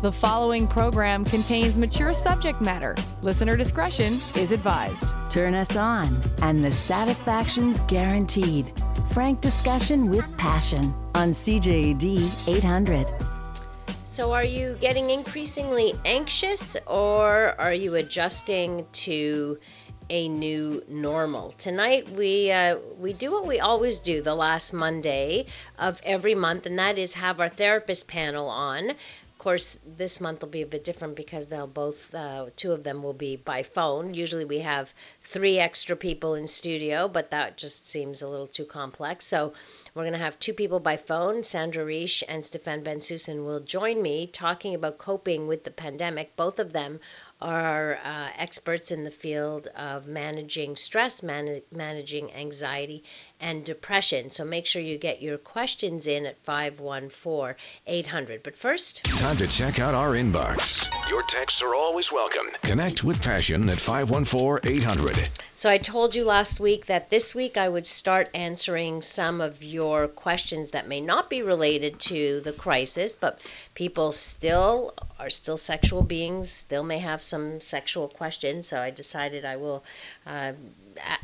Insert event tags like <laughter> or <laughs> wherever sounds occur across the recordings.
The following program contains mature subject matter. Listener discretion is advised. Turn us on, and the satisfaction's guaranteed. Frank discussion with passion on CJAD 800. So, are you getting increasingly anxious or are you adjusting to a new normal? Tonight, we, uh, we do what we always do the last Monday of every month, and that is have our therapist panel on. Of course, this month will be a bit different because they'll both, uh, two of them will be by phone. Usually we have three extra people in studio, but that just seems a little too complex. So we're going to have two people by phone. Sandra Reish and Stefan Bensusan will join me talking about coping with the pandemic. Both of them are uh, experts in the field of managing stress, man- managing anxiety, and depression. So make sure you get your questions in at 514 800. But first, time to check out our inbox. Your texts are always welcome. Connect with Passion at 514 800. So I told you last week that this week I would start answering some of your questions that may not be related to the crisis, but people still are still sexual beings, still may have some sexual questions. So I decided I will uh,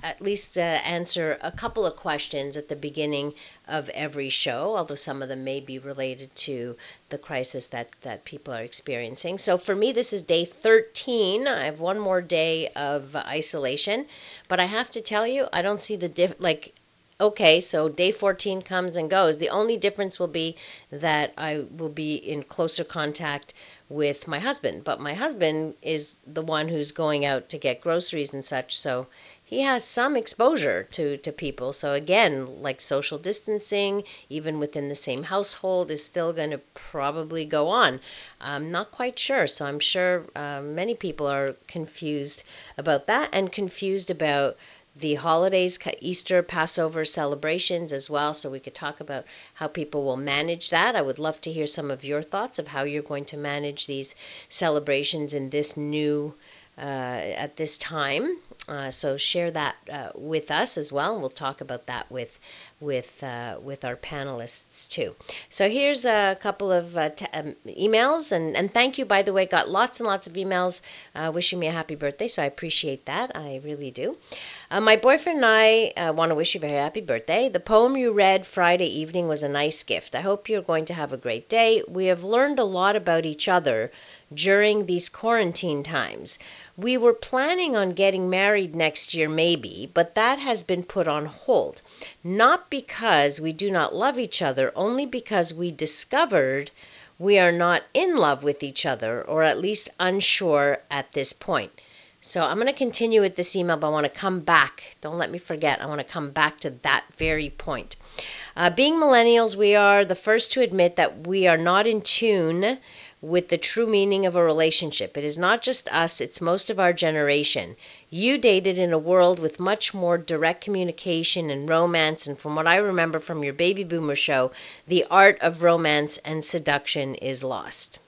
at least uh, answer a couple of questions at the beginning of every show, although some of them may be related to the crisis that, that people are experiencing. So for me, this is day 13. I have one more day of isolation, but I have to tell you, I don't see the diff like okay, so day 14 comes and goes. The only difference will be that I will be in closer contact with my husband, but my husband is the one who's going out to get groceries and such, so he has some exposure to, to people. So again, like social distancing, even within the same household, is still going to probably go on. I'm not quite sure. So I'm sure uh, many people are confused about that and confused about the holidays, Easter, Passover celebrations as well. So we could talk about how people will manage that. I would love to hear some of your thoughts of how you're going to manage these celebrations in this new at this time. Uh, so share that uh, with us as well. and We'll talk about that with with uh, with our panelists too. So here's a couple of uh, t- um, emails, and and thank you by the way. Got lots and lots of emails uh, wishing me a happy birthday, so I appreciate that. I really do. Uh, my boyfriend and I uh, want to wish you a very happy birthday. The poem you read Friday evening was a nice gift. I hope you're going to have a great day. We have learned a lot about each other during these quarantine times. We were planning on getting married next year, maybe, but that has been put on hold. Not because we do not love each other, only because we discovered we are not in love with each other, or at least unsure at this point. So I'm going to continue with this email, but I want to come back. Don't let me forget. I want to come back to that very point. Uh, being millennials, we are the first to admit that we are not in tune with the true meaning of a relationship. It is not just us, it's most of our generation. You dated in a world with much more direct communication and romance, and from what I remember from your baby boomer show, the art of romance and seduction is lost.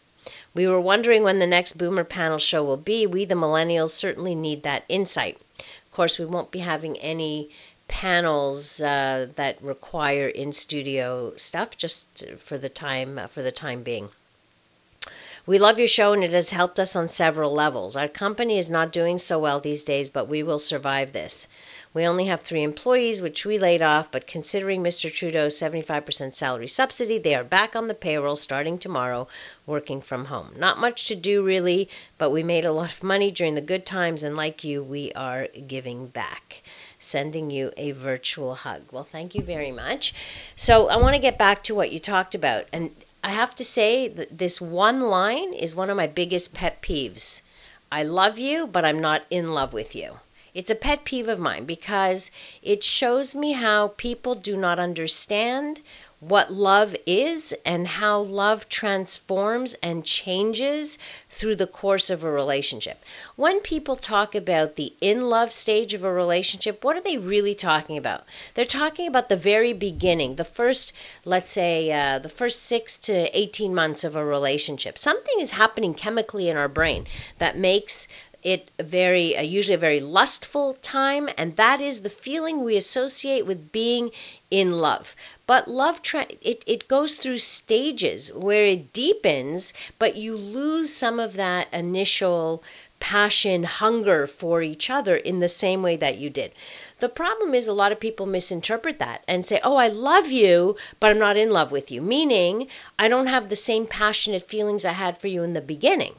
We were wondering when the next boomer panel show will be. We, the millennials, certainly need that insight. Of course, we won't be having any panels uh, that require in studio stuff just for the time uh, for the time being. We love your show and it has helped us on several levels. Our company is not doing so well these days, but we will survive this. We only have three employees, which we laid off, but considering Mr. Trudeau's 75% salary subsidy, they are back on the payroll starting tomorrow, working from home. Not much to do really, but we made a lot of money during the good times, and like you, we are giving back sending you a virtual hug. Well, thank you very much. So, I want to get back to what you talked about. And I have to say that this one line is one of my biggest pet peeves. I love you, but I'm not in love with you. It's a pet peeve of mine because it shows me how people do not understand what love is and how love transforms and changes through the course of a relationship. When people talk about the in love stage of a relationship, what are they really talking about? They're talking about the very beginning, the first, let's say, uh, the first six to 18 months of a relationship. Something is happening chemically in our brain that makes it very uh, usually a very lustful time and that is the feeling we associate with being in love But love, tra- it, it goes through stages where it deepens, but you lose some of that initial passion, hunger for each other in the same way that you did. The problem is a lot of people misinterpret that and say, oh, I love you, but I'm not in love with you, meaning I don't have the same passionate feelings I had for you in the beginning.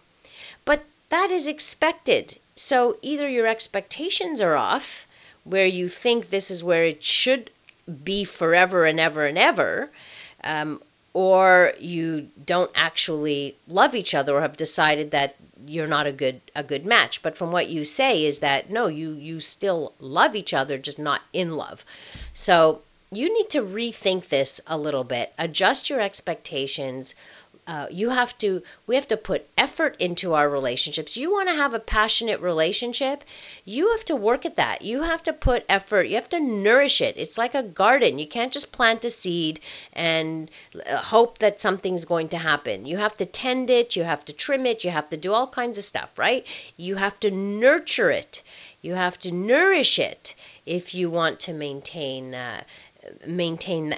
That is expected. So either your expectations are off, where you think this is where it should be forever and ever and ever, um, or you don't actually love each other or have decided that you're not a good a good match. But from what you say is that no, you you still love each other, just not in love. So you need to rethink this a little bit, adjust your expectations, uh, you have to we have to put effort into our relationships. You want to have a passionate relationship you have to work at that. You have to put effort you have to nourish it. It's like a garden. You can't just plant a seed and uh, hope that something's going to happen. You have to tend it you have to trim it you have to do all kinds of stuff right? You have to nurture it. You have to nourish it if you want to maintain uh, maintain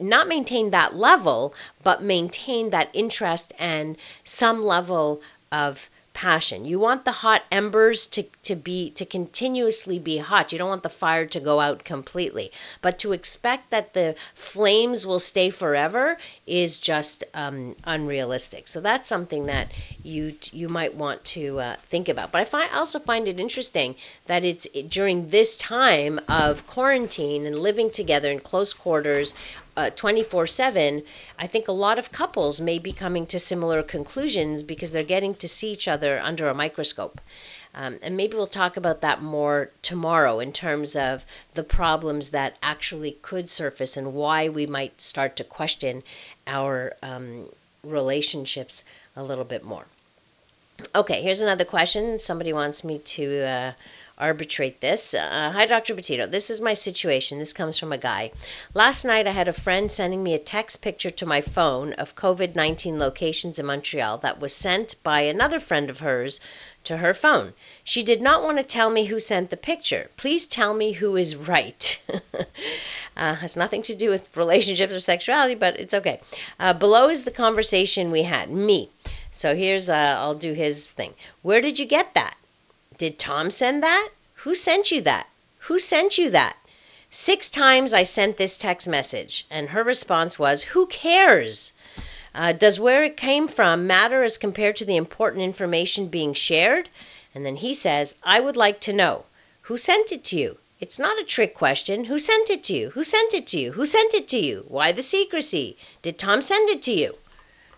not maintain that level, but maintain that interest and some level of passion. You want the hot embers to, to be to continuously be hot. You don't want the fire to go out completely. But to expect that the flames will stay forever is just um, unrealistic. So that's something that you you might want to uh, think about. But I find also find it interesting that it's during this time of quarantine and living together in close quarters uh, 24 7, I think a lot of couples may be coming to similar conclusions because they're getting to see each other under a microscope. Um, and maybe we'll talk about that more tomorrow in terms of the problems that actually could surface and why we might start to question our um, relationships a little bit more. Okay, here's another question. Somebody wants me to uh, arbitrate this. Uh, Hi, Dr. Betito. This is my situation. This comes from a guy. Last night, I had a friend sending me a text picture to my phone of COVID 19 locations in Montreal that was sent by another friend of hers to her phone. She did not want to tell me who sent the picture. Please tell me who is right. <laughs> uh, has nothing to do with relationships or sexuality, but it's okay. Uh, below is the conversation we had. Me. So here's, uh, I'll do his thing. Where did you get that? Did Tom send that? Who sent you that? Who sent you that? Six times I sent this text message, and her response was, Who cares? Uh, does where it came from matter as compared to the important information being shared? And then he says, I would like to know. Who sent it to you? It's not a trick question. Who sent it to you? Who sent it to you? Who sent it to you? Why the secrecy? Did Tom send it to you?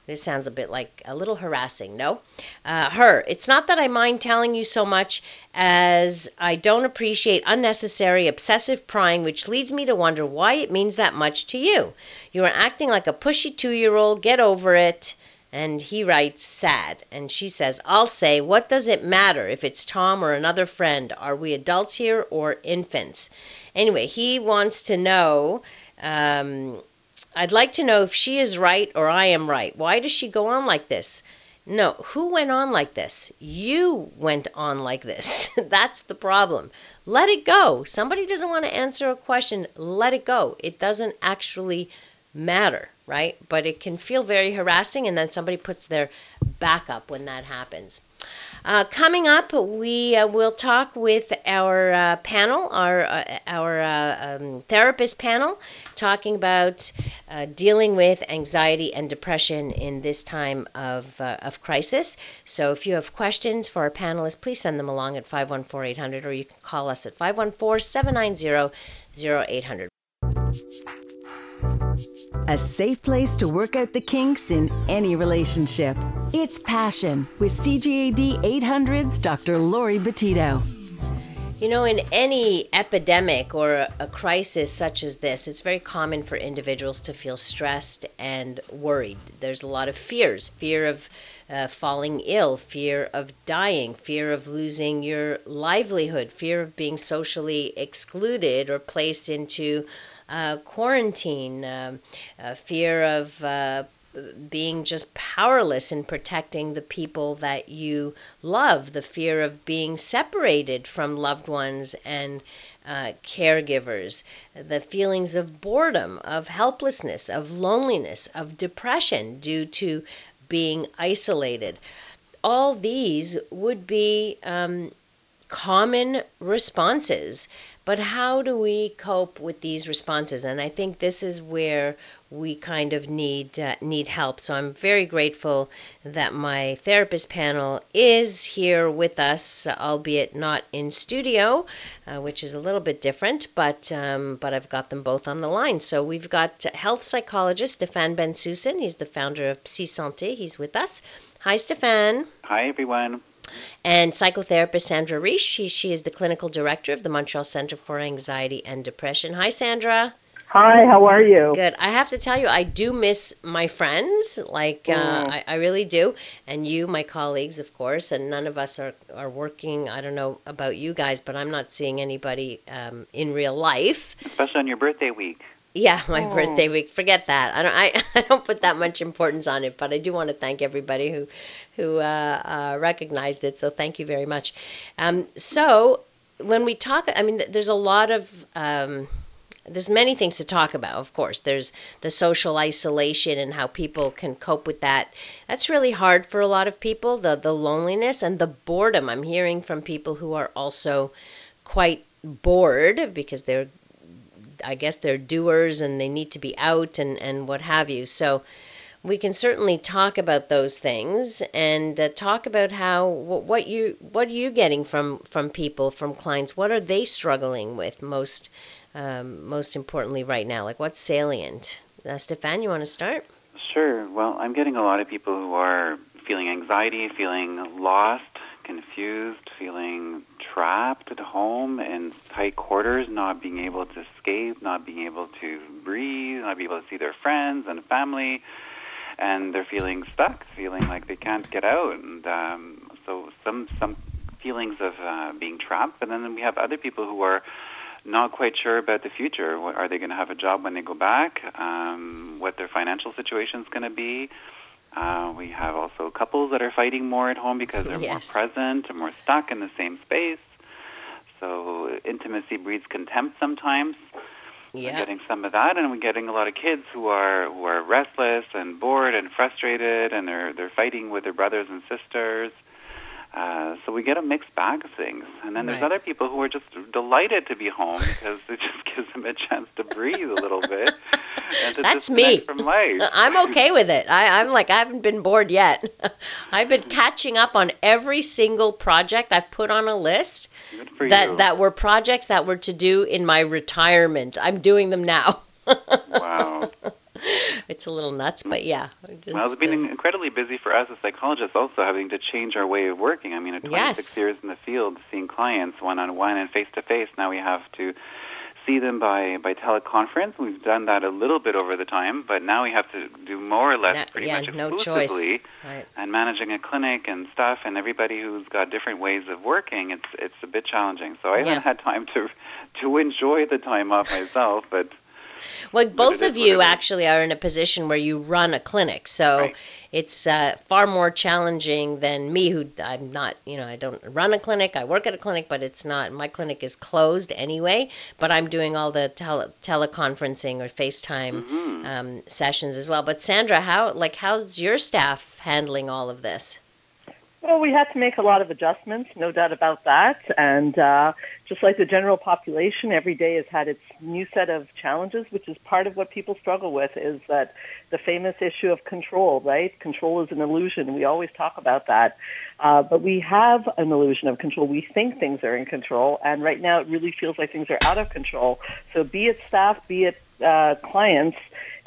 This sounds a bit like a little harassing, no? Uh, her, it's not that I mind telling you so much as I don't appreciate unnecessary obsessive prying, which leads me to wonder why it means that much to you. You are acting like a pushy two year old, get over it. And he writes, sad. And she says, I'll say, what does it matter if it's Tom or another friend? Are we adults here or infants? Anyway, he wants to know. Um, I'd like to know if she is right or I am right. Why does she go on like this? No, who went on like this? You went on like this. <laughs> That's the problem. Let it go. Somebody doesn't want to answer a question, let it go. It doesn't actually matter, right? But it can feel very harassing, and then somebody puts their back up when that happens. Uh, coming up, we uh, will talk with our uh, panel, our uh, our uh, um, therapist panel, talking about uh, dealing with anxiety and depression in this time of of crisis. So, if you have questions for our panelists, please send them along at 514-800, or you can call us at 514-790-0800. A safe place to work out the kinks in any relationship. It's Passion with CJAD 800's Dr. Lori Betito. You know, in any epidemic or a crisis such as this, it's very common for individuals to feel stressed and worried. There's a lot of fears fear of uh, falling ill, fear of dying, fear of losing your livelihood, fear of being socially excluded or placed into uh, quarantine, uh, fear of uh, being just powerless in protecting the people that you love, the fear of being separated from loved ones and uh, caregivers, the feelings of boredom, of helplessness, of loneliness, of depression due to being isolated. All these would be um, common responses. But how do we cope with these responses? And I think this is where we kind of need uh, need help. So I'm very grateful that my therapist panel is here with us, albeit not in studio, uh, which is a little bit different. But um, but I've got them both on the line. So we've got health psychologist Stefan Bensusan. He's the founder of Psy Santé. He's with us. Hi, Stefan. Hi, everyone. And psychotherapist Sandra Reich. She, she is the clinical director of the Montreal Center for Anxiety and Depression. Hi, Sandra. Hi, how are you? Good. I have to tell you, I do miss my friends. Like, uh, Mm. I, I really do. And you, my colleagues, of course. And none of us are, are working. I don't know about you guys, but I'm not seeing anybody um, in real life. Especially on your birthday week. Yeah, my Oh. birthday week. Forget that. I don't. I, <laughs> I don't put that much importance on it, but I do want to thank everybody who, who uh, uh, recognized it. So thank you very much. Um, so when we talk, I mean, there's a lot of um, there's many things to talk about. Of course, there's the social isolation and how people can cope with that. That's really hard for a lot of people. The the loneliness and the boredom. I'm hearing from people who are also quite bored because they're I guess they're doers and they need to be out and, and what have you. So we can certainly talk about those things and uh, talk about how what, you what are you getting from from people from clients? What are they struggling with most um, most importantly right now? Like what's salient? Uh, Stefan you want to start? Sure. Well, I'm getting a lot of people who are feeling anxiety, feeling lost, confused, feeling trapped at home in tight quarters, not being able to escape, not being able to breathe, not being able to see their friends and family, and they're feeling stuck, feeling like they can't get out, and um, so some some feelings of uh, being trapped. But then we have other people who are not quite sure about the future. What, are they going to have a job when they go back? Um, what their financial situation is going to be? Uh, we have also couples that are fighting more at home because they're Yes. more present and more stuck in the same space. So intimacy breeds contempt sometimes. We're getting some of that, and we're getting a lot of kids who are who are restless and bored and frustrated, and they're they're fighting with their brothers and sisters. Uh, so we get a mixed bag of things, and then there's Right. other people who are just delighted to be home because it just <laughs> gives them a chance to breathe a little bit. That's me. From life. I'm okay with it. I, I'm like I haven't been bored yet. <laughs> I've been catching up on every single project I've put on a list that you. that were projects that were to do in my retirement. I'm doing them now. Wow. <laughs> it's a little nuts, but yeah. Just, Well, it's been uh, incredibly busy for us as psychologists, also having to change our way of working. I mean, at 26 Yes. years in the field, seeing clients one on one and face to face, now we have to see them by by teleconference. We've done that a little bit over the time, but now we have to do more or less, pretty yeah, much no choice. exclusively. right. And managing a clinic and stuff, and everybody who's got different ways of working, it's it's a bit challenging. So I Yeah. haven't had time to to enjoy the time off myself, but Well, both of you actually are in a position where you run a clinic, so Right. It's uh, far more challenging than me, who I'm not. You know, I don't run a clinic. I work at a clinic, but it's not. My clinic is closed anyway. But I'm doing all the tele- teleconferencing or FaceTime mhm. um, sessions as well. But Sandra, how like how's your staff handling all of this? Well, we had to make a lot of adjustments, no doubt about that. And uh, just like the general population, every day has had its new set of challenges, which is part of what people struggle with, is that the famous issue of control, right? Control is an illusion. We always talk about that. Uh, but we have an illusion of control. We think things are in control, and right now it really feels like things are out of control. So be it staff, be it uh, clients,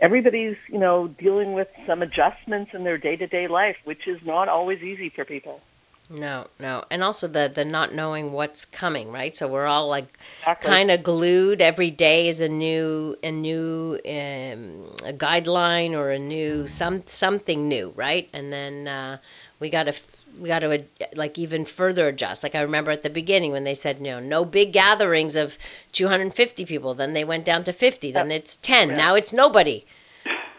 everybody's, you know, dealing with some adjustments in their day-to-day life, which is not always easy for people. No, no, and also the the not knowing what's coming, right? So we're all like Exactly. kind of glued. Every day is a new a new um, a guideline or a new some something new, right? And then uh, we got to we got to like even further adjust. Like I remember at the beginning when they said, you know, no big gatherings of 250 people. Then they went down to 50. Then it's 10. Yeah. Now it's nobody.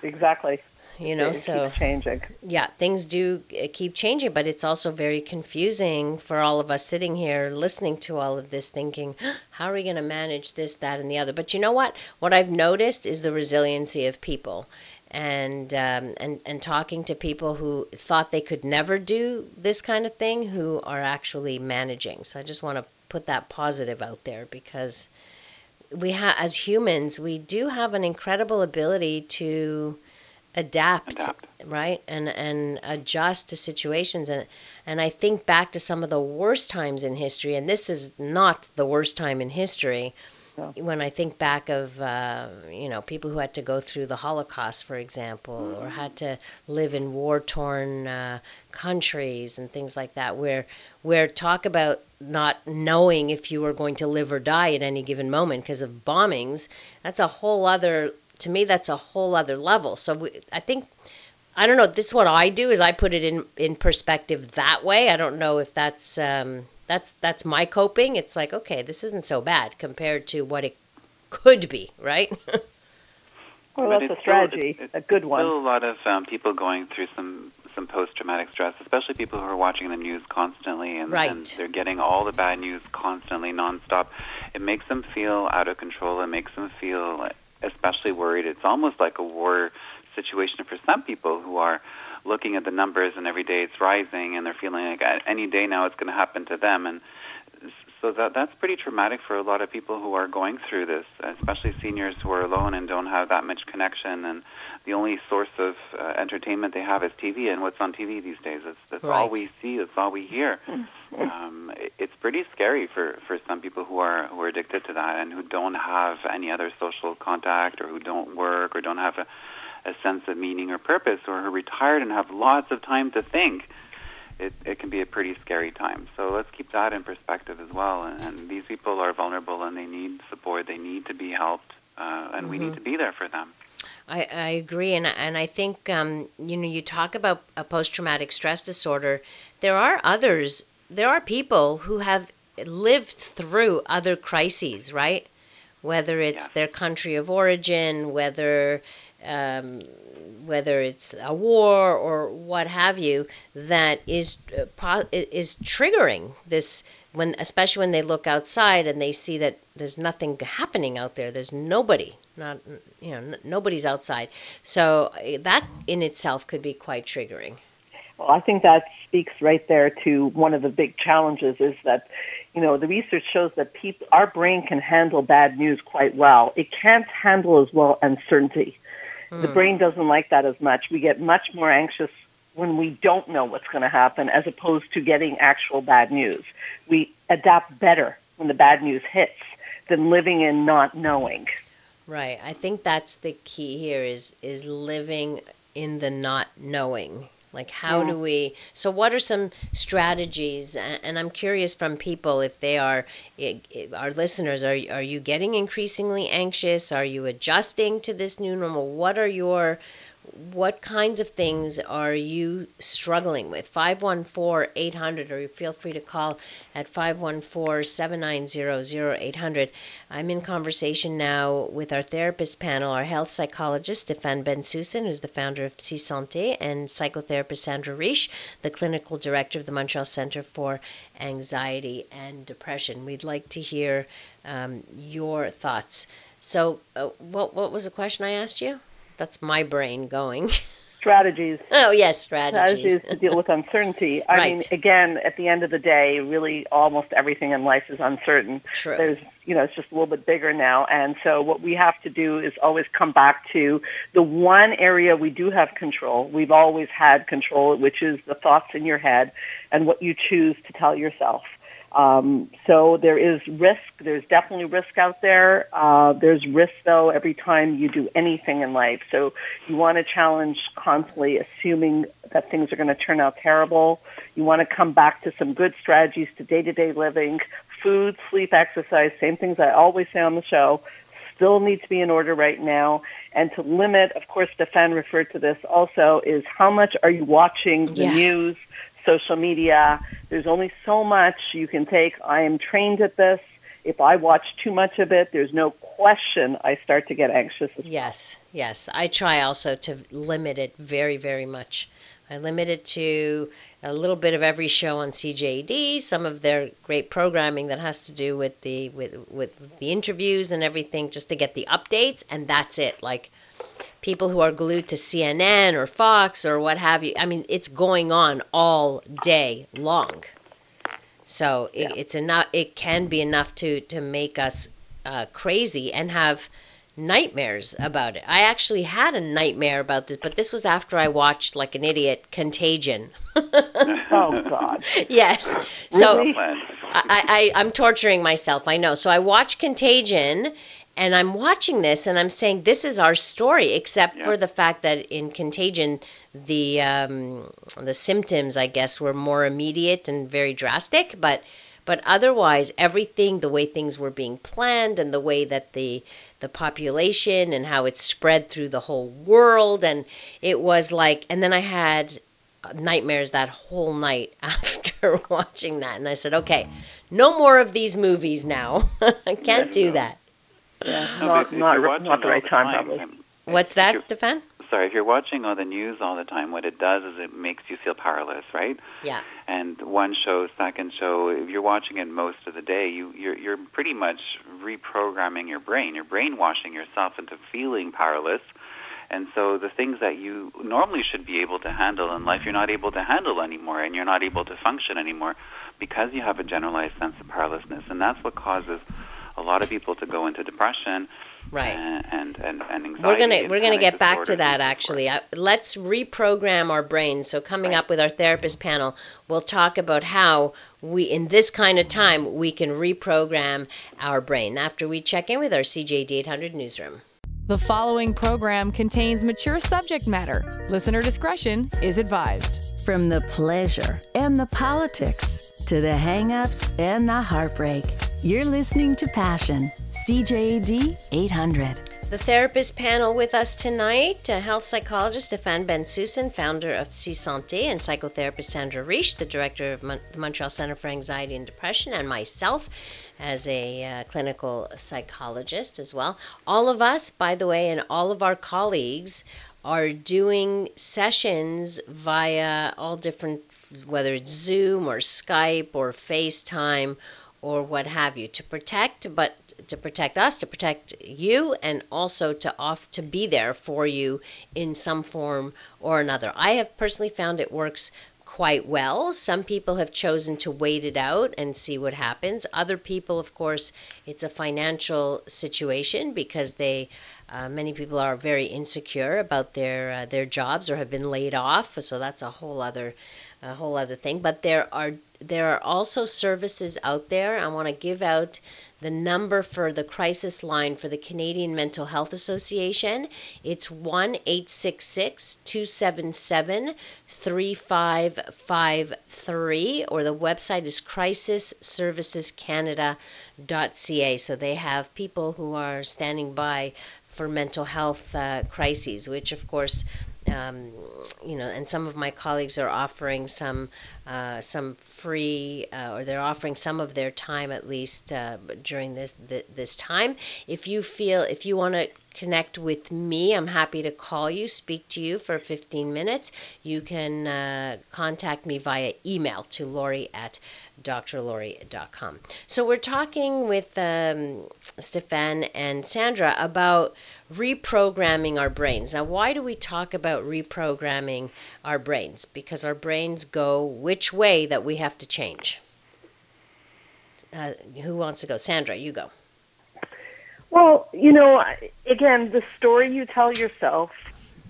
Exactly. you know it so keeps changing. yeah things do uh, keep changing but it's also very confusing for all of us sitting here listening to all of this thinking how are we going to manage this that and the other but you know what what i've noticed is the resiliency of people and um, and and talking to people who thought they could never do this kind of thing who are actually managing. So i just want to put that positive out there because we have as humans we do have an incredible ability to adapt, Adapt. right? And and adjust to situations. And and I think back to some of the worst times in history and this is not the worst time in history No. when I think back of uh, you know people who had to go through the Holocaust for example or had to live in war torn uh, countries and things like that where where talk about not knowing if you were going to live or die at any given moment because of bombings that's a whole other to me that's a whole other level. So we, i think i don't know this is what i do is i put it in in perspective that way. I don't know if that's um that's that's my coping it's like okay this isn't so bad compared to what it could be right <laughs> Well, But that's it's a still- strategy, it's a good one. Still a lot of um, people going through some some post traumatic stress, especially people who are watching the news constantly and, Right. and they're getting all the bad news constantly, nonstop. It makes them feel out of control. It makes them feel especially worried. It's almost like a war situation for some people who are looking at the numbers and every day it's rising and they're feeling like any day now it's going to happen to them and so that that's pretty traumatic for a lot of people who are going through this, especially seniors who are alone and don't have that much connection, and the only source of uh, entertainment they have is TV. And what's on TV these days? That's that's all Right. we see. That's all we hear. <laughs> um, it, it's pretty scary for for some people who are who are addicted to that and who don't have any other social contact or who don't work or don't have a, a sense of meaning or purpose or who are retired and have lots of time to think it, it can be a pretty scary time. So let's keep that in perspective as well. And, and these people are vulnerable and they need support. They need to be helped, uh, and we need to be there for them. I, I agree, and and I think um, you know you talk about a post-traumatic stress disorder. There are others. There are people who have lived through other crises, right? Whether it's Yeah. their country of origin, whether um, whether it's a war or what have you, that is uh, is triggering this when, especially when they look outside and they see that there's nothing happening out there. There's nobody, not you know, n- nobody's outside. So uh, that in itself could be quite triggering. Well, I think that speaks right there to one of the big challenges is that, you know, the research shows that people, our brain can handle bad news quite well. It can't handle as well uncertainty. The hmm. brain doesn't like that as much. We get much more anxious when we don't know what's going to happen as opposed to getting actual bad news. We adapt better when the bad news hits than living in not knowing. Right. I think that's the key here is is living in the not knowing. Like how do we So what are some strategies and I'm curious from people if they are i- i- our listeners are are you getting increasingly anxious? Are you adjusting to this new normal? What are your what kinds of things are you struggling with? 514-800 or feel free to call at 514-790-0800. I'm in conversation now with our therapist panel, our health psychologist Stéphane Bensusan, who's the founder of Psy Santé, and psychotherapist Sandra Reish, the clinical director of the Montreal Center for Anxiety and Depression. We'd like to hear um, your thoughts. So, uh, what what was the question I asked you? That's my brain going. Strategies <laughs> oh yes, strategies. strategies to deal with uncertainty. I <laughs> mean, again, at the end of the day, really almost everything in life is uncertain. True. There's, you know, it's just a little bit bigger now. And so what we have to do is always come back to the one area we do have control. We've always had control, which is the thoughts in your head and what you choose to tell yourself. Um, so there is risk. There's definitely risk out there. Uh, there's risk though every time you do anything in life. So you want to challenge constantly, assuming that things are going to turn out terrible. You want to come back to some good strategies to day-to-day living, food, sleep, exercise. Same things I always say on the show. Still need to be in order right now. And to limit, of course, Stefan referred to this also, is how much are you watching the Yeah. news, social media? There's only so much you can take. I am trained at this. if I watch too much of it, there's no question I start to get anxious. Yes, yes. I try also to limit it very, very much. I limit it to a little bit of every show on CJAD, some of their great programming that has to do with the with with the interviews and everything, just to get the updates, and that's it. Like people who are glued to CNN or Fox or what have you. I mean, it's going on all day long. So it, it's enough. It can be enough to to make us uh, crazy and have nightmares about it. I actually had a nightmare about this, but this was after I watched like an idiot Contagion. <laughs> oh God. <laughs> yes. Really? So I, I I'm torturing myself. I know. So I watched Contagion and I'm watching this and I'm saying this is our story, except Yeah. for the fact that in Contagion the um, the symptoms, I guess, were more immediate and very drastic, but but otherwise everything, the way things were being planned and the way that the the population and how it spread through the whole world and it was like and then I had nightmares that whole night <laughs> after watching that and I said, "Okay, no more of these movies now. <laughs> I can't do that." Yeah, No, not but if not, you're not watching the all right time, probably. um, What's that, Stefan? Sorry, if you're watching all the news all the time, what it does is it makes you feel powerless, right? Yeah. And one show, second show, if you're watching it most of the day, you you're, you're pretty much reprogramming your brain. You're brainwashing yourself into feeling powerless. And so the things that you normally should be able to handle in life, you're not able to handle anymore, and you're not able to function anymore because you have a generalized sense of powerlessness. And that's what causes a lot of people to go into depression Right. and and, and, and anxiety. We're gonna we're gonna get back to that and so forth. actually. Uh, let's reprogram our brains. So coming Right. up with our therapist panel, we'll talk about how we in this kind of time we can reprogram our brain after we check in with our CJAD 800 newsroom. The following program contains mature subject matter. Listener discretion is advised. From the pleasure and the politics to the hang-ups and the heartbreak, you're listening to Passion, CJAD 800. The therapist panel with us tonight, uh, health psychologist Stefan Bensusan, founder of Psy Santé, and psychotherapist Sandra Reich, the director of Mon- the Montreal Center for Anxiety and Depression, and myself as a uh, clinical psychologist as well. All of us, by the way, and all of our colleagues are doing sessions via all different, whether it's Zoom or Skype or FaceTime or what have you, to protect, but to protect us, to protect you, and also to off to be there for you in some form or another. I have personally found it works quite well. Some people have chosen to wait it out and see what happens. Other people, of course, it's a financial situation because they uh, many people are very insecure about their uh, their jobs or have been laid off. So that's a whole other a whole other thing. But there are there are also services out there. I want to give out the number for the crisis line for the Canadian Mental Health Association. It's 1 866 277 3553, or the website is crisisservicescanada.ca. So they have people who are standing by for mental health uh, crises, which of course um, you know, and some of my colleagues are offering some uh, some free, uh, or they're offering some of their time at least uh, during this this time. If you feel, if you want to connect with me, I'm happy to call you, speak to you for 15 minutes. You can uh, contact me via email to Lori at drlori.com. So we're talking with um, Stefan and Sandra about reprogramming our brains. Now, why do we talk about reprogramming our brains? Because our brains go which way that we have to change. Uh, who wants to go? Sandra, you go. Well, you know, again, the story you tell yourself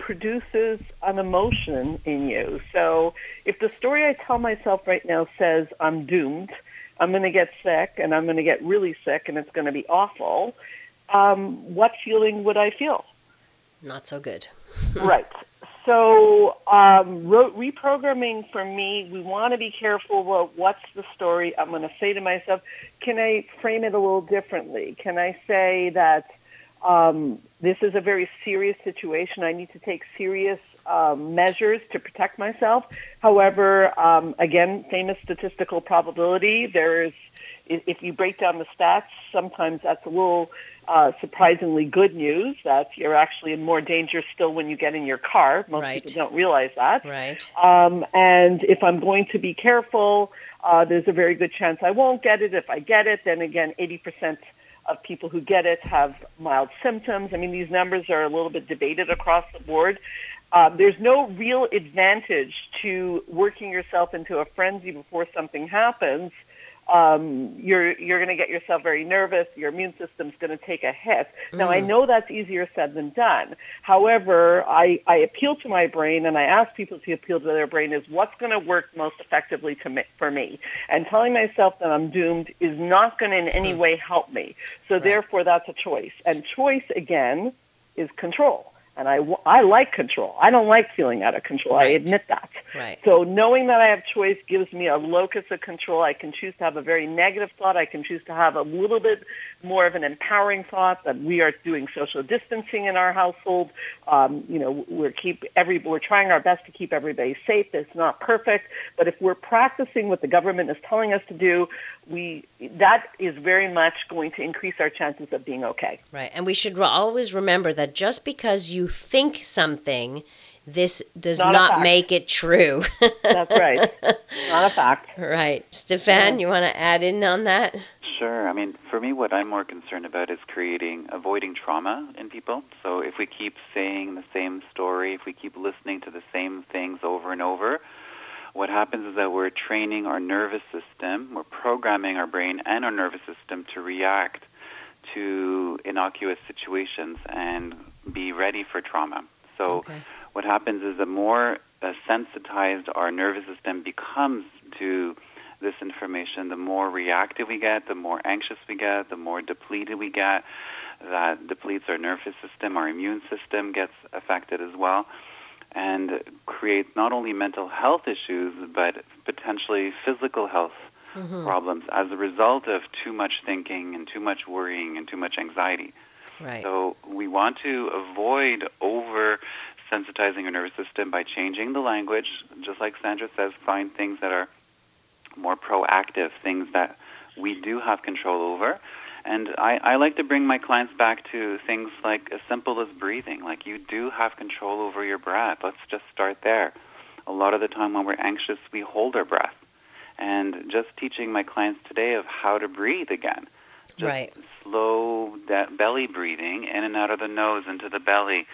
produces an emotion in you. So if the story I tell myself right now says I'm doomed, I'm going to get sick, and I'm going to get really sick, and it's going to be awful, um, what feeling would I feel? Not so good. <laughs> right. So um, ro- reprogramming for me, we want to be careful about what's the story. I'm going to say to myself, can I frame it a little differently? Can I say that um, this is a very serious situation. I need to take serious um, measures to protect myself. However, um, again, famous statistical probability, there is if you break down the stats, sometimes that's a little uh, surprisingly good news that you're actually in more danger still when you get in your car. Most Right. people don't realize that. Right. Um, and if I'm going to be careful, uh, there's a very good chance I won't get it. If I get it, then again, 80% of people who get it have mild symptoms. I mean, these numbers are a little bit debated across the board. Uh, there's no real advantage to working yourself into a frenzy before something happens. Um, you're you're going to get yourself very nervous. Your immune system's going to take a hit. Now I know that's easier said than done. However, I, I appeal to my brain and I ask people to appeal to their brain is what's going to work most effectively to me, for me. And telling myself that I'm doomed is not going to in any way help me. So therefore, that's a choice. And choice again is control. And I, I like control. I don't like feeling out of control. I admit that. Right. So knowing that I have choice gives me a locus of control. I can choose to have a very negative thought. I can choose to have a little bit more of an empowering thought that we are doing social distancing in our household. Um, you know, we're keep every we're trying our best to keep everybody safe. It's not perfect, but if we're practicing what the government is telling us to do, we that is very much going to increase our chances of being okay. Right. And we should always remember that just because you think something, this does Not not, make it true. That's right. not a fact. right. Stefan, you want to add in on that? Sure. I mean, for me, what I'm more concerned about is creating, avoiding trauma in people. So if we keep saying the same story, if we keep listening to the same things over and over, what happens is that we're training our nervous system, we're programming our brain and our nervous system to react to innocuous situations and be ready for trauma. So Okay. what happens is the more uh, sensitized our nervous system becomes to this information, the more reactive we get, the more anxious we get, the more depleted we get. That depletes our nervous system, our immune system gets affected as well, and creates not only mental health issues, but potentially physical health problems as a result of too much thinking and too much worrying and too much anxiety. Right. So we want to avoid over sensitizing our nervous system by changing the language, just like Sandra says, find things that are more proactive, things that we do have control over. And I, I like to bring my clients back to things like as simple as breathing. Like you do have control over your breath. Let's just start there. A lot of the time when we're anxious, we hold our breath. And just teaching my clients today of how to breathe again. Just Right. Slow that belly breathing in and out of the nose into the belly.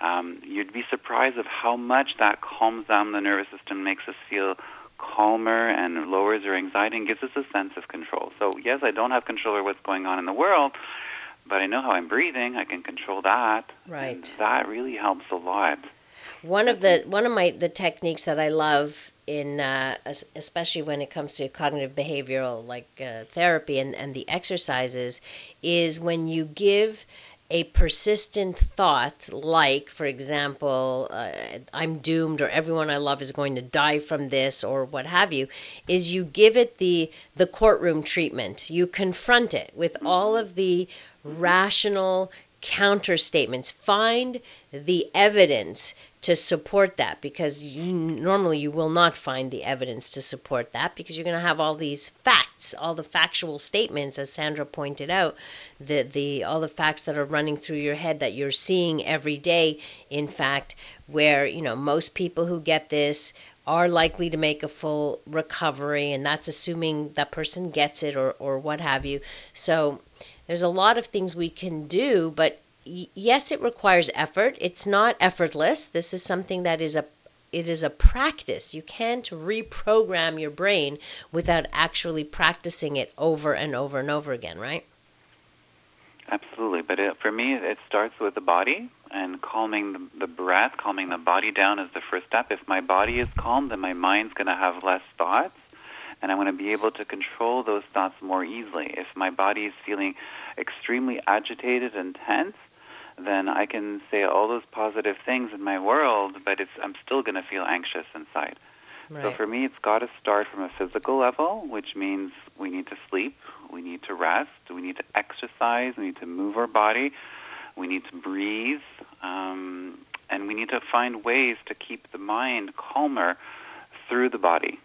Um, you'd be surprised of how much that calms down the nervous system, makes us feel calmer and lowers our anxiety and gives us a sense of control. So yes, I don't have control over what's going on in the world, but I know how I'm breathing. I can control that. Right. That really helps a lot. One of the one of my the techniques that I love in uh, especially when it comes to cognitive behavioral like uh, therapy and, and the exercises is when you give a persistent thought like for example uh, i'm doomed or everyone i love is going to die from this or what have you is you give it the the courtroom treatment. You confront it with all of the rational counter statements find the evidence to support that because you normally you will not find the evidence to support that because you're going to have all these facts all the factual statements as Sandra pointed out the the all the facts that are running through your head that you're seeing every day in fact where you know most people who get this are likely to make a full recovery and that's assuming that person gets it or or what have you. So there's a lot of things we can do but yes, it requires effort. It's not effortless. This is something that is a it is a practice. You can't reprogram your brain without actually practicing it over and over and over again, right? Absolutely, but it, for me, it starts with the body and calming the, the breath, calming the body down is the first step. If my body is calm, then my mind's going to have less thoughts, and I'm going to be able to control those thoughts more easily. If my body is feeling extremely agitated and tense, then I can say all those positive things in my world, but it's I'm still going to feel anxious inside. So for me, it's got to start from a physical level, which means we need to sleep, we need to rest, we need to exercise, we need to move our body, we need to breathe, um, and we need to find ways to keep the mind calmer through the body.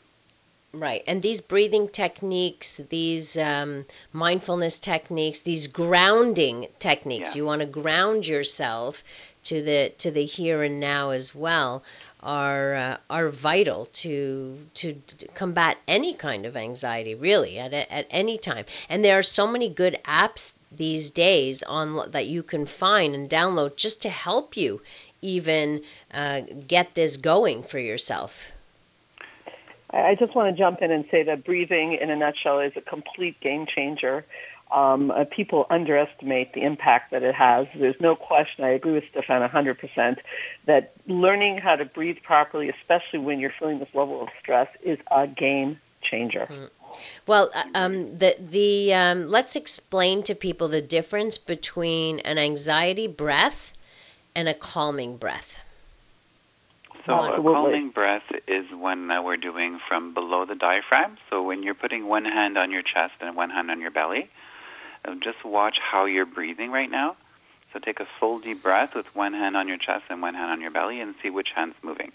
Right. And these breathing techniques, these um, mindfulness techniques, these grounding techniques, Yeah. you want to ground yourself to the to the here and now as well are uh, are vital to to d- combat any kind of anxiety really at a- at any time. And there are so many good apps these days on that you can find and download just to help you even uh, get this going for yourself. I just want to jump in and say that breathing, in a nutshell, is a complete game changer. Um, uh, people underestimate the impact that it has. There's no question. I agree with Stefan 100% that learning how to breathe properly, especially when you're feeling this level of stress, is a game changer. Well, uh, um, the the um, let's explain to people the difference between an anxiety breath and a calming breath. So a calming breath is when uh, we're doing from below the diaphragm. So when you're putting one hand on your chest and one hand on your belly, uh, just watch how you're breathing right now. So take a full deep breath with one hand on your chest and one hand on your belly and see which hand's moving.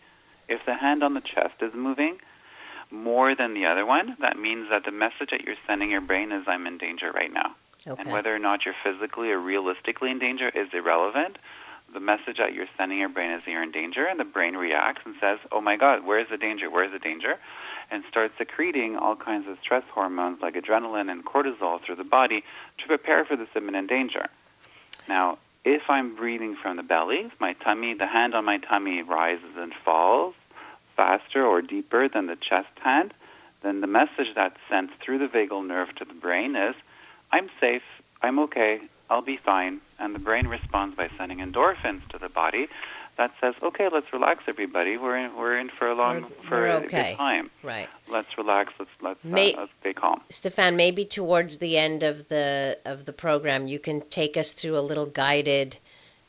If the hand on the chest is moving more than the other one, that means that the message that you're sending your brain is I'm in danger right now. Okay. And whether or not you're physically or realistically in danger is irrelevant. The message that you're sending your brain is you're in danger, and the brain reacts and says, "Oh my God, where's the danger? Where's the danger?" and starts secreting all kinds of stress hormones like adrenaline and cortisol through the body to prepare for this imminent danger. Now, if I'm breathing from the belly, my tummy, the hand on my tummy rises and falls faster or deeper than the chest hand, then the message that's sent through the vagal nerve to the brain is, I'm safe, I'm okay, I'll be fine. And the brain responds by sending endorphins to the body that says, okay, let's relax, everybody. We're in, we're in for a long, We're- for we're a okay. good time. Right. Let's relax. Let's let's, uh, let's stay calm. Stefan, maybe towards the end of the of the program, you can take us through a little guided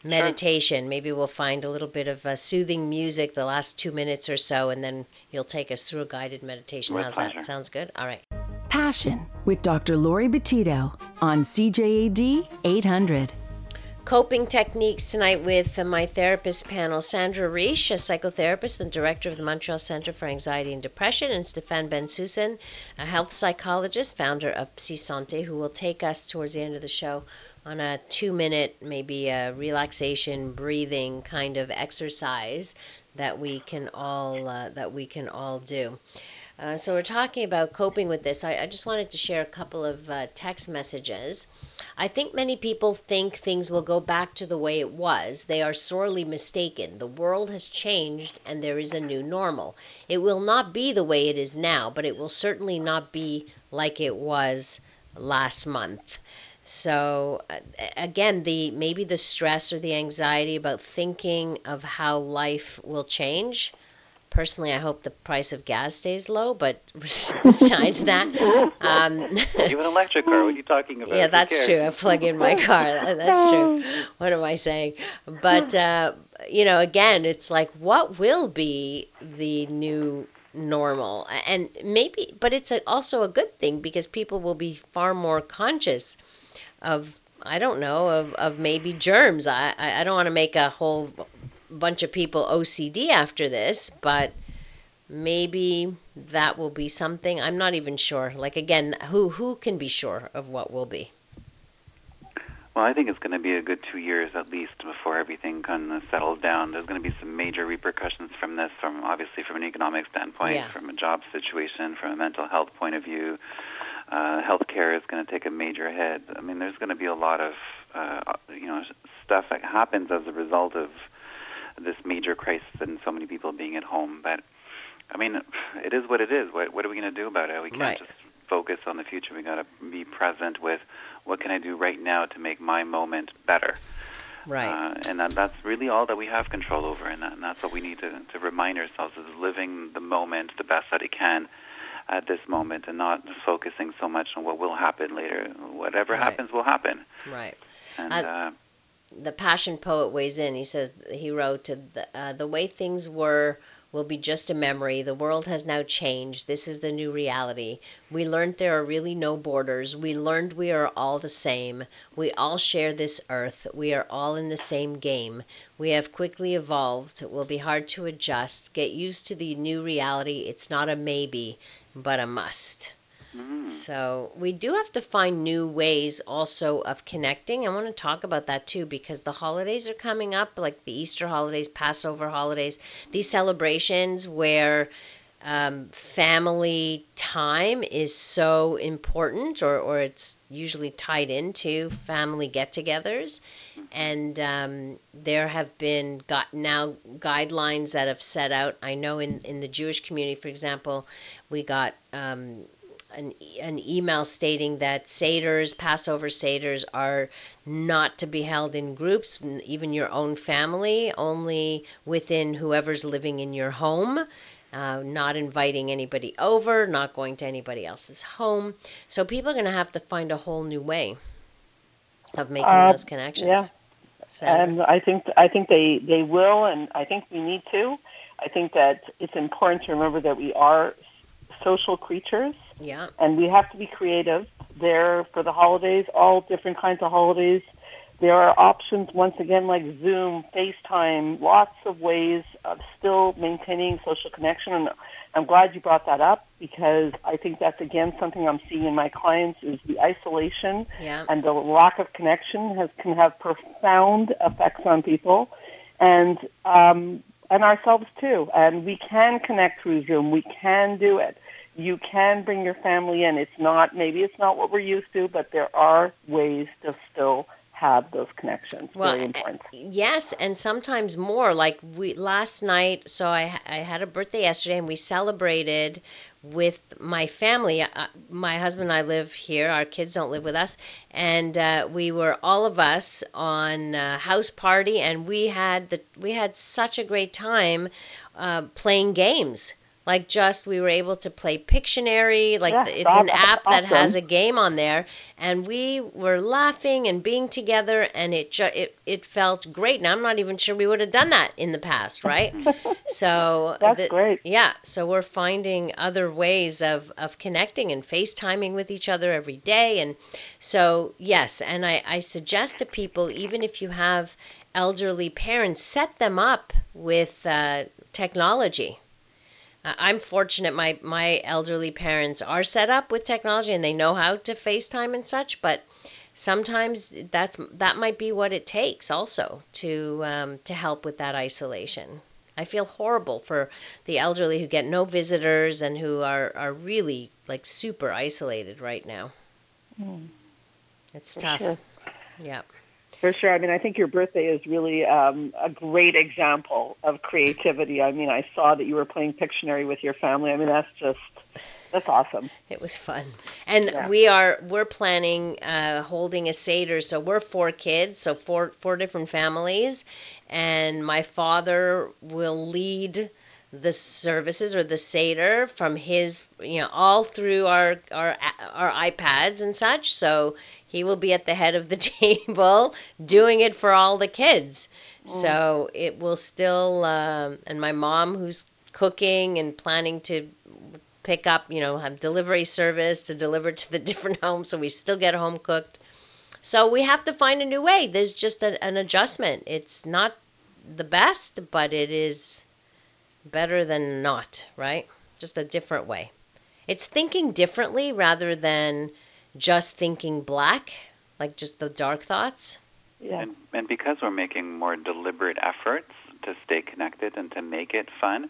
meditation. Maybe we'll find a little bit of uh, soothing music the last two minutes or so, and then you'll take us through a guided meditation. With How's pleasure. that? Sounds good. All right. Passion with Dr. Lori Betito on CJAD 800. Coping techniques tonight with uh, my therapist panel Sandra Reish, a psychotherapist and director of the Montreal Center for Anxiety and Depression, and Stefan Bensusan, a health psychologist, founder of Psy Santé, who will take us towards the end of the show on a two minute, maybe a relaxation, breathing kind of exercise that we can all uh, that we can all do. Uh, so we're talking about coping with this. I, I just wanted to share a couple of uh, text messages. I think many people think things will go back to the way it was. They are sorely mistaken. The world has changed and there is a new normal. It will not be the way it is now, but it will certainly not be like it was last month. So uh, again, the maybe the stress or the anxiety about thinking of how life will change. Personally, I hope the price of gas stays low, but <laughs> besides that, um, <laughs> You have an electric car. What are you talking about? yeah, that's true. I plug in my car. <laughs> That's true. What am I saying? But uh, you know, again, it's like what will be the new normal, and maybe, but it's a, also a good thing because people will be far more conscious of I don't know of, of maybe germs. I I I don't want to make a whole bunch of people OCD after this, but maybe that will be something. I'm not even sure. Like again, who who can be sure of what will be? Well, I think it's going to be a good two years at least before everything kind of settles down. There's going to be some major repercussions from this, from obviously from an economic standpoint, Yeah. from a job situation, from a mental health point of view. Uh, healthcare is going to take a major hit. I mean, there's going to be a lot of uh, you know stuff that happens as a result of this major crisis and so many people being at home. But I mean, it is what it is. What, what are we going to do about it? We can't Right. just focus on the future. We got to be present with what can I do right now to make my moment better. Right. Uh, and that, that's really all that we have control over, and, that, and that's what we need to, to remind ourselves is living the moment the best that it can at this moment, and not focusing so much on what will happen later. Whatever Right. happens will happen. right. And Uh, uh, the passion poet weighs in. He says he wrote the, uh, the way things were will be just a memory. The world has now changed. This is the new reality. We learned there are really no borders. We learned we are all the same. We all share this earth. We are all in the same game. We have quickly evolved. It will be hard to adjust. Get used to the new reality. It's not a maybe. but a must. Mm. So we do have to find new ways also of connecting. I want to talk about that too because the holidays are coming up, like the Easter holidays, Passover holidays, these celebrations where um, family time is so important, or, or it's usually tied into family get togethers. And um, there have been got now guidelines that have set out. I know in, in the Jewish community, for example, we got um, an, an email stating that Seders, Passover Seders, are not to be held in groups, even your own family, only within whoever's living in your home uh, not inviting anybody over, not going to anybody else's home. So people are going to have to find a whole new way of making Uh, those connections. yeah. Sandra? And I think I think they they will, and I think we need to. I think that it's important to remember that we are social creatures, yeah. and we have to be creative. There for the holidays, all different kinds of holidays. There are options once again like Zoom, FaceTime, lots of ways of still maintaining social connection. And I'm glad you brought that up because I think that's again something I'm seeing in my clients is the isolation Yeah. and the lack of connection has can have profound effects on people and um, and ourselves too. And we can connect through Zoom. We can do it. You can bring your family in. It's not maybe it's not what we're used to, but there are ways to still have those connections. Well, Very important. Yes, and sometimes more. Like we last night, so I I had a birthday yesterday, and we celebrated with my family. Uh, my husband and I live here. Our kids don't live with us, and uh, we were all of us on a house party, and we had the we had such a great time uh, playing games. Like just we were able to play Pictionary. Like Yeah, it's an app that has a game on there, and we were laughing and being together, and it ju- it it felt great. And I'm not even sure we would have done that in the past, right? <laughs> so That's the- great. Yeah, so we're finding other ways of of connecting and FaceTiming with each other every day, and so yes, and I I suggest to people even if you have elderly parents, set them up with uh, technology. I'm fortunate my my elderly parents are set up with technology and they know how to FaceTime and such, but sometimes that's that might be what it takes also to um, to help with that isolation. I feel horrible for the elderly who get no visitors and who are are really like super isolated right now. It's For tough. sure. Yeah. For sure. I mean, I think your birthday is really um, a great example of creativity. I mean, I saw that you were playing Pictionary with your family. I mean, that's just that's awesome. It was fun, and Yeah. we are we're planning uh, holding a seder. So we're four kids, so four four different families, and my father will lead the services or the seder from his you know all through our our our iPads and such. So he will be at the head of the <laughs> table doing it for all the kids. So it will still, um, and my mom who's cooking and planning to pick up, you know, have delivery service to deliver to the <laughs> different homes so we still get home cooked. So we have to find a new way. There's just a, an adjustment. It's not the best, but it is better than not, right? Just a different way. It's thinking differently rather than just thinking black, like just the dark thoughts. Yeah. And, and because we're making more deliberate efforts to stay connected and to make it fun,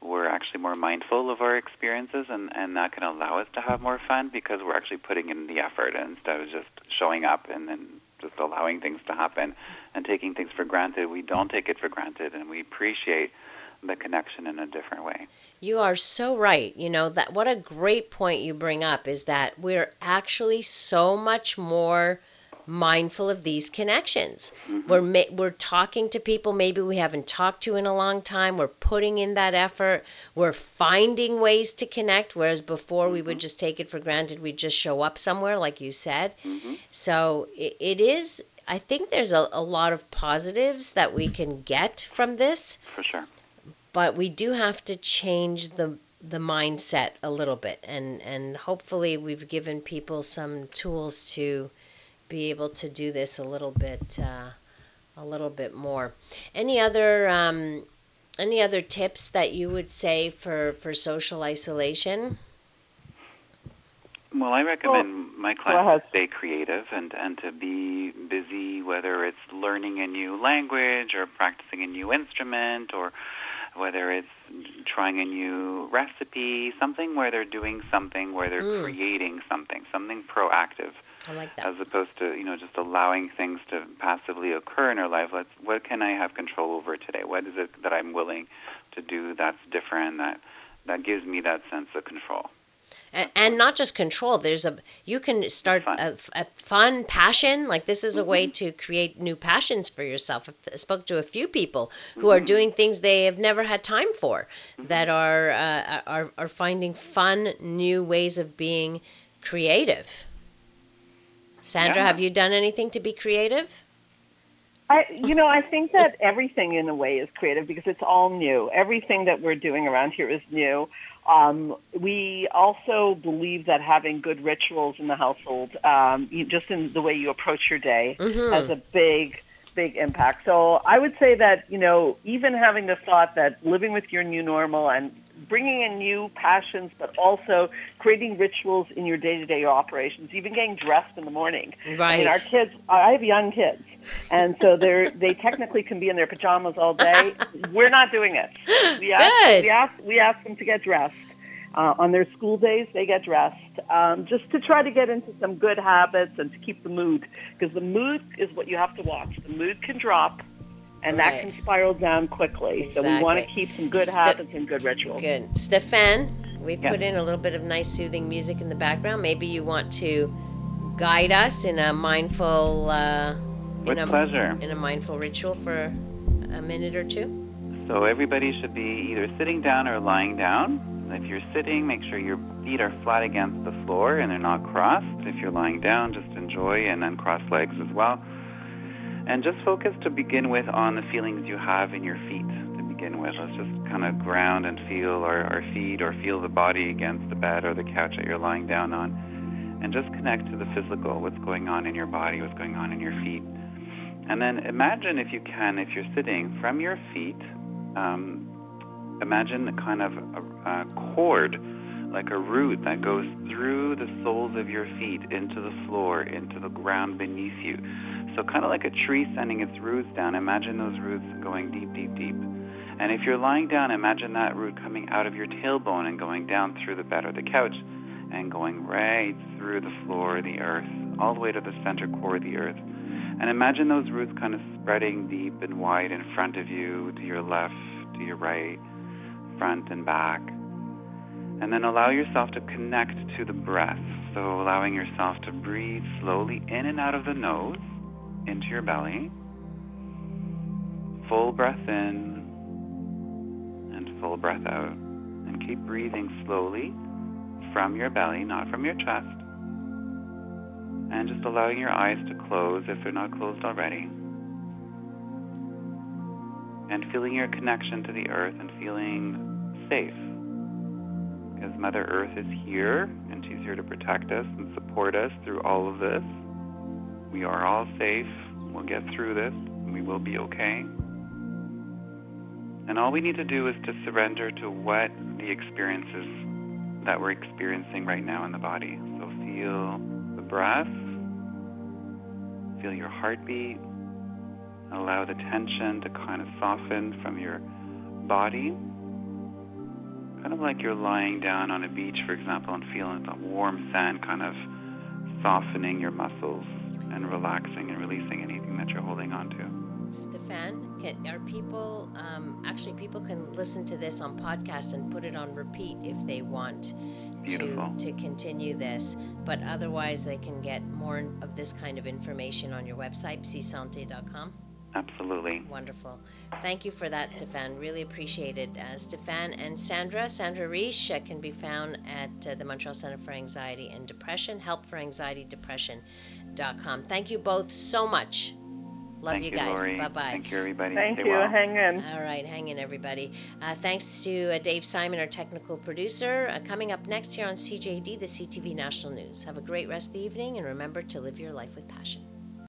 we're actually more mindful of our experiences, and, and that can allow us to have more fun because we're actually putting in the effort instead of just showing up and then just allowing things to happen and taking things for granted. We don't take it for granted, and we appreciate the connection in a different way. You are so right. You know that what a great point you bring up is that we're actually so much more mindful of these connections. Mm-hmm. We're ma- we're talking to people maybe we haven't talked to in a long time. We're putting in that effort. We're finding ways to connect whereas before we would mm-hmm. just take it for granted. We'd just show up somewhere like you said. Mm-hmm. So it, it is I think there's a, a lot of positives that we can get from this For sure. But we do have to change the the mindset a little bit and and hopefully we've given people some tools to be able to do this a little bit uh, a little bit more any other um, any other tips that you would say for for social isolation Well, I recommend Well, my clients ahead. to stay creative and, and to be busy, whether it's learning a new language or practicing a new instrument or whether it's trying a new recipe, something where they're doing something where they're Mm. creating something, something proactive. I like that. as opposed to you know just allowing things to passively occur in our life. Let's what can I have control over today? What is it that I'm willing to do that's different that that gives me that sense of control? And, and not just control there's a you can start a, a fun passion like this is a way mm-hmm. to create new passions for yourself. I spoke to a few people who are mm-hmm. doing things they have never had time for mm-hmm. that are uh, are are finding fun new ways of being creative. Sandra Yeah. have you done anything to be creative? I, you know, I think that everything in a way is creative because it's all new. Everything that we're doing around here is new. Um, we also believe that having good rituals in the household, um, you, just in the way you approach your day, has a big, big impact. So I would say that you know, even having the thought that living with your new normal and bringing in new passions, but also creating rituals in your day-to-day operations, even getting dressed in the morning. Right. I mean, our kids. I have young kids, and so they're they technically can be in their pajamas all day. We're not doing it. We ask, Good. We ask we ask them to get dressed. Uh, on their school days, they get dressed um, just to try to get into some good habits and to keep the mood, because the mood is what you have to watch. The mood can drop, and Right. that can spiral down quickly. So we want to keep some good Ste- habits and good rituals. Good. Stefan, we Yeah. put in a little bit of nice soothing music in the background. Maybe you want to guide us in a mindful uh, With in a, pleasure. in a mindful ritual for a minute or two. So everybody should be either sitting down or lying down. If you're sitting, make sure your feet are flat against the floor and they're not crossed. If you're lying down, just enjoy and then cross legs as well. And just focus to begin with on the feelings you have in your feet to begin with. Let's just kind of ground and feel our, our feet or feel the body against the bed or the couch that you're lying down on. And just connect to the physical, what's going on in your body, what's going on in your feet. And then imagine, if you can, if you're sitting from your feet, um, imagine a kind of a, a cord, like a root that goes through the soles of your feet into the floor, into the ground beneath you. So, kind of like a tree sending its roots down. Imagine those roots going deep, deep, deep. And if you're lying down, imagine that root coming out of your tailbone and going down through the bed or the couch and going right through the floor, the earth, all the way to the center core of the earth. And imagine those roots kind of spreading deep and wide in front of you, to your left, to your right, front and back. And then allow yourself to connect to the breath. So allowing yourself to breathe slowly in and out of the nose, into your belly. Full breath in and full breath out. And keep breathing slowly from your belly, not from your chest and just allowing your eyes to close if they're not closed already. And feeling your connection to the earth and feeling safe. Because Mother Earth is here and she's here to protect us and support us through all of this. We are all safe. We'll get through this. We will be okay. And all we need to do is to surrender to what the experiences that we're experiencing right now in the body. So feel the breath, feel your heartbeat, allow the tension to kind of soften from your body. Kind of like you're lying down on a beach, for example, and feeling the warm sand kind of softening your muscles and relaxing and releasing anything that you're holding on to. Stefan, can, are people um, actually people can listen to this on podcast and put it on repeat if they want Beautiful. to to continue this. But otherwise, they can get more of this kind of information on your website, psysante.com. Absolutely. Wonderful. Thank you for that, Stefan. Really appreciated. Uh, Stefan and Sandra, Sandra Reish, uh, can be found at uh, the Montreal Center for Anxiety and Depression, helpforanxietydepression.com. Thank you both so much. Love Thank you you, guys. Bye bye. Thank you, everybody. Thank Stay you. well. Hang in. All right, hang in, everybody. Uh, thanks to uh, Dave Simon, our technical producer. Uh, coming up next here on CJAD, the CTV National News. Have a great rest of the evening, and remember to live your life with passion.